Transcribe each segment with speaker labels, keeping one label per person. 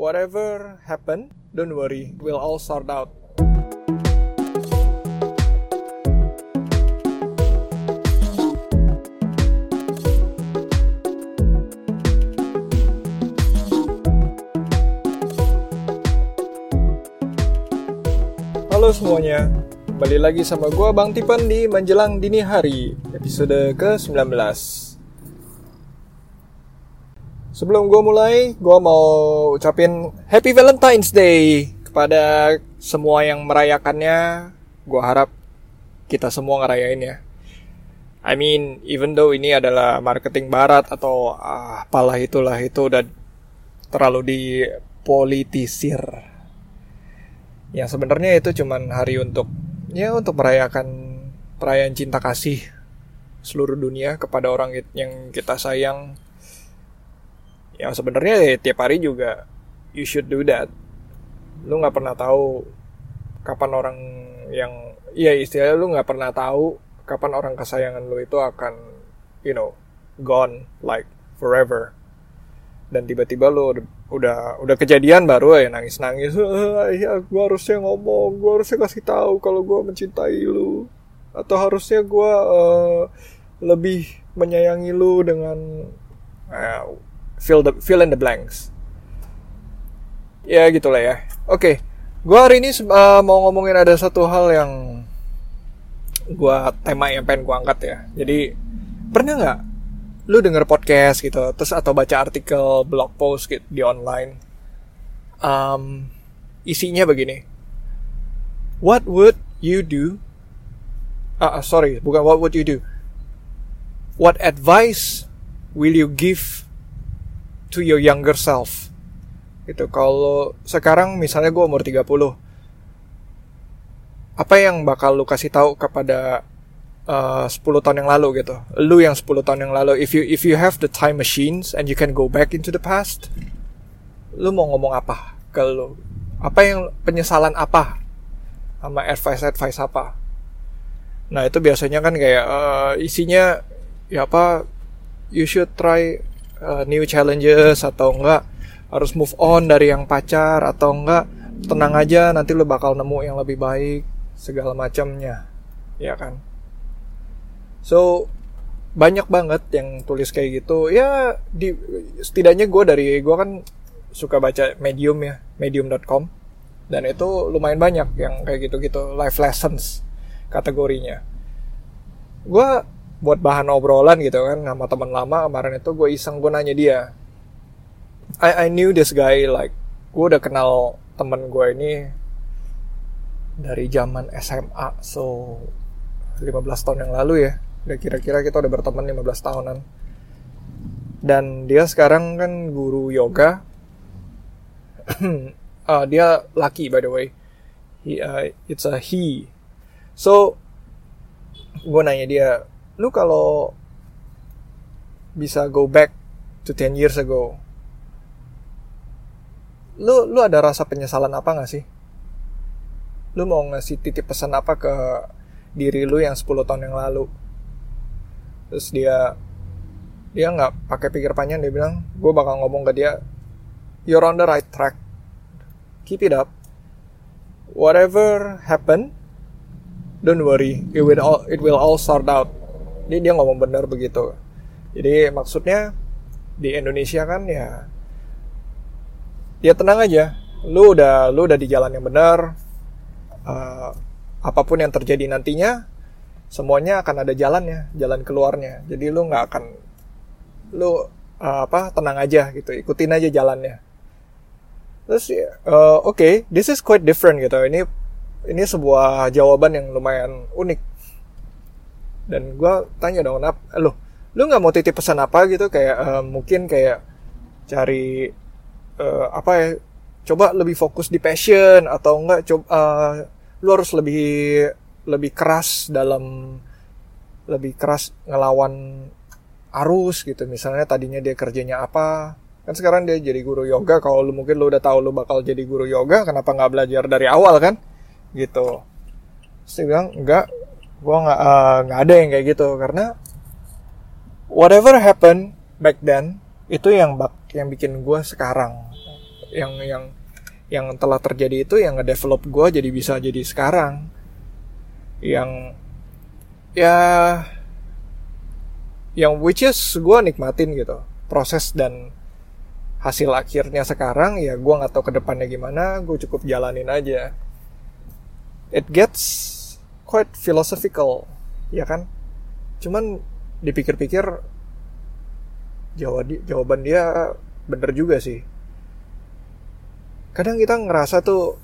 Speaker 1: Whatever happen, don't worry, we'll all sort out. Halo semuanya, kembali lagi sama gua Bang Tipan di Menjelang Dini Hari, episode ke-19. Sebelum gua mulai, gua mau ucapin Happy Valentine's Day kepada semua yang merayakannya. Gua harap kita semua ngerayain ya. I mean, even though ini adalah marketing barat atau ah, apalah itulah itu udah terlalu dipolitisir yang sebenarnya itu cuman hari untuk ya untuk merayakan perayaan cinta kasih seluruh dunia kepada orang yang kita sayang yang sebenarnya ya, tiap hari juga you should do that. Lu nggak pernah tahu kapan orang yang ya istilahnya lu nggak pernah tahu kapan orang kesayangan lu itu akan you know gone like forever. Dan tiba-tiba lu udah udah kejadian baru ya nangis nangis ya gue harusnya ngomong gue harusnya kasih tahu kalau gue mencintai lu. Atau harusnya gue uh, lebih menyayangi lu dengan uh, fill the fill in the blanks. Ya gitulah ya. Oke okay. gue hari ini uh, mau ngomongin ada satu hal yang gue tema yang pengen gue angkat ya. Jadi pernah nggak lu denger podcast gitu terus atau baca artikel blog post gitu di online? Um, isinya begini. What would you do? Uh, sorry bukan what would you do? What advice will you give to your younger self gitu kalau sekarang misalnya gue umur 30 apa yang bakal lu kasih tahu kepada uh, 10 tahun yang lalu gitu. Lu yang 10 tahun yang lalu if you if you have the time machines and you can go back into the past, lu mau ngomong apa ke lu? Apa yang penyesalan apa? Sama advice advice apa? Nah, itu biasanya kan kayak uh, isinya ya apa you should try uh, new challenges atau enggak harus move on dari yang pacar atau enggak tenang aja nanti lu bakal nemu yang lebih baik segala macamnya ya kan So banyak banget yang tulis kayak gitu. Ya di setidaknya gue dari gue kan suka baca Medium ya, medium.com dan itu lumayan banyak yang kayak gitu-gitu life lessons kategorinya. Gue buat bahan obrolan gitu kan sama teman lama kemarin itu gue iseng gue nanya dia I, I knew this guy like gue udah kenal temen gue ini dari zaman SMA so 15 tahun yang lalu ya udah kira-kira kita udah berteman 15 tahunan. Dan dia sekarang kan guru yoga. Uh, dia laki by the way. He, uh, it's a he. So gue nanya dia lu kalau bisa go back to 10 years ago lu lu ada rasa penyesalan apa gak sih? Lu mau ngasih titip pesan apa ke diri lu yang 10 tahun yang lalu? Terus dia dia nggak pakai pikir panjang dia bilang gue bakal ngomong ke dia you're on the right track. Keep it up. Whatever happen don't worry. It will all it will all sort out dia dia ngomong bener begitu jadi maksudnya di Indonesia kan ya ya tenang aja lu udah lu udah di jalan yang benar uh, apa pun yang terjadi nantinya semuanya akan ada jalannya, jalan keluarnya. Jadi lu nggak akan lu uh, apa tenang aja gitu, ikutin aja jalannya. Terus uh, oke, okay, this is quite different gitu. Ini ini sebuah jawaban yang lumayan unik. Dan gue tanya dong, kenapa? Lo, lu nggak mau titip pesan apa gitu? Kayak uh, mungkin kayak cari uh, apa ya? Coba lebih fokus di passion atau enggak? Coba uh, lu harus lebih lebih keras dalam lebih keras ngelawan arus gitu misalnya tadinya dia kerjanya apa kan sekarang dia jadi guru yoga kalau lu mungkin lu udah tahu lu bakal jadi guru yoga kenapa nggak belajar dari awal kan gitu saya bilang enggak gua nggak uh, nggak ada yang kayak gitu. Karena whatever happen back then itu yang bak yang bikin gue sekarang. Yang yang yang telah terjadi itu yang ngedevelop gue jadi bisa jadi sekarang. Yang ya yang which is gue nikmatin gitu. Proses dan hasil akhirnya sekarang ya gue nggak tahu ke depannya gimana gue cukup jalanin aja. It gets quite philosophical ya kan? Cuman dipikir-pikir jawab jawaban dia bener juga sih. Kadang kita ngerasa tuh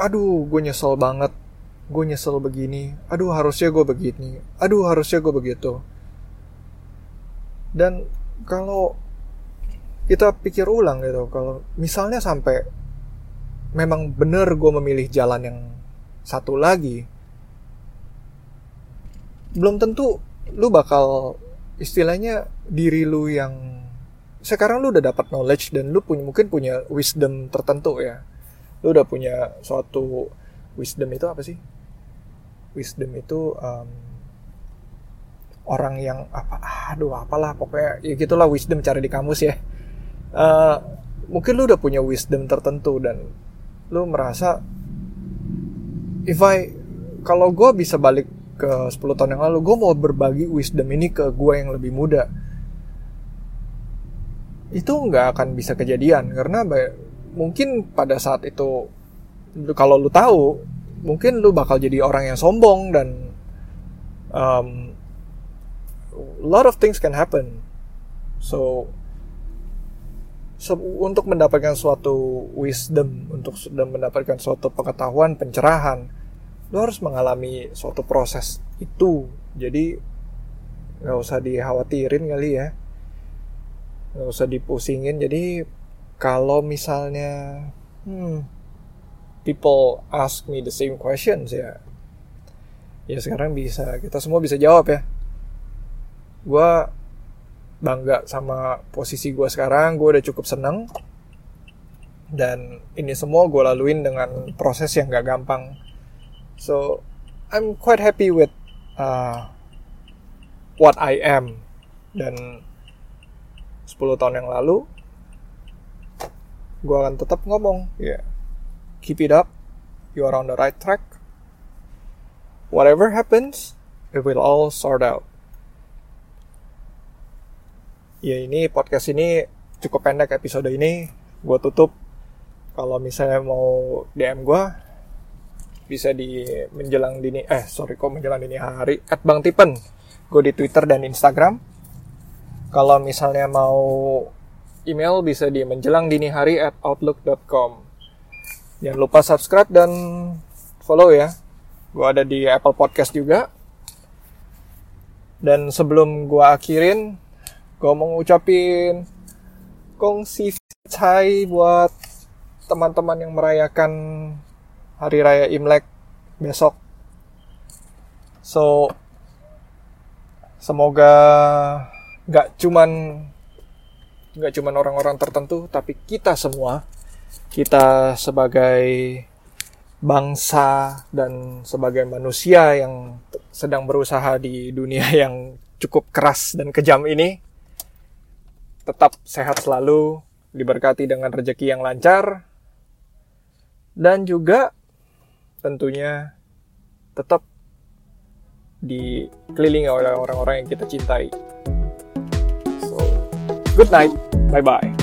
Speaker 1: aduh gue nyesel banget gue nyesel begini aduh harusnya gue begini aduh harusnya gue begitu. Dan kalau kita pikir ulang gitu kalau misalnya sampai memang bener gue memilih jalan yang satu lagi belum tentu lu bakal istilahnya diri lu yang sekarang lu udah dapat knowledge dan lu punya mungkin punya wisdom tertentu ya. Lu udah punya suatu wisdom itu apa sih? Wisdom itu um, orang yang apa aduh apalah pokoknya ya gitulah wisdom cari di kamus ya. Uh, mungkin lu udah punya wisdom tertentu dan lu merasa if I kalau gue bisa balik ke 10 tahun yang lalu gue mau berbagi wisdom ini ke gue yang lebih muda. Itu nggak akan bisa kejadian karena mungkin pada saat itu kalau lu tahu mungkin lu bakal jadi orang yang sombong dan um, a lot of things can happen. So so, untuk mendapatkan suatu wisdom, untuk sudah mendapatkan suatu pengetahuan, pencerahan, lo harus mengalami suatu proses itu. Jadi nggak usah dikhawatirin kali ya. Nggak usah dipusingin. Jadi kalau misalnya hmm, people ask me the same questions ya ya sekarang bisa kita semua bisa jawab ya. Gue bangga sama posisi gue sekarang. Gue udah cukup seneng. Dan ini semua gue laluin dengan proses yang gak gampang. So I'm quite happy with uh, what I am. Dan 10 tahun yang lalu gue akan tetap ngomong ya yeah. keep it up. You are on the right track. Whatever happens it will all sort out ya ini podcast ini cukup pendek episode ini gue tutup kalau misalnya mau DM gue bisa di menjelang dini eh sorry kok menjelang dini hari at bang tipen gue di twitter dan instagram kalau misalnya mau email bisa di menjelang dini hari at outlook.com. Jangan lupa subscribe dan follow ya. Gue ada di Apple Podcast juga. Dan sebelum gue akhirin, gue mau ngucapin kongsi cai buat teman-teman yang merayakan Hari Raya Imlek besok. So, semoga nggak cuman nggak cuman orang-orang tertentu tapi kita semua kita sebagai bangsa dan sebagai manusia yang sedang berusaha di dunia yang cukup keras dan kejam ini tetap sehat selalu diberkati dengan rezeki yang lancar dan juga tentunya tetap dikelilingi oleh orang-orang yang kita cintai. Good night. Bye bye.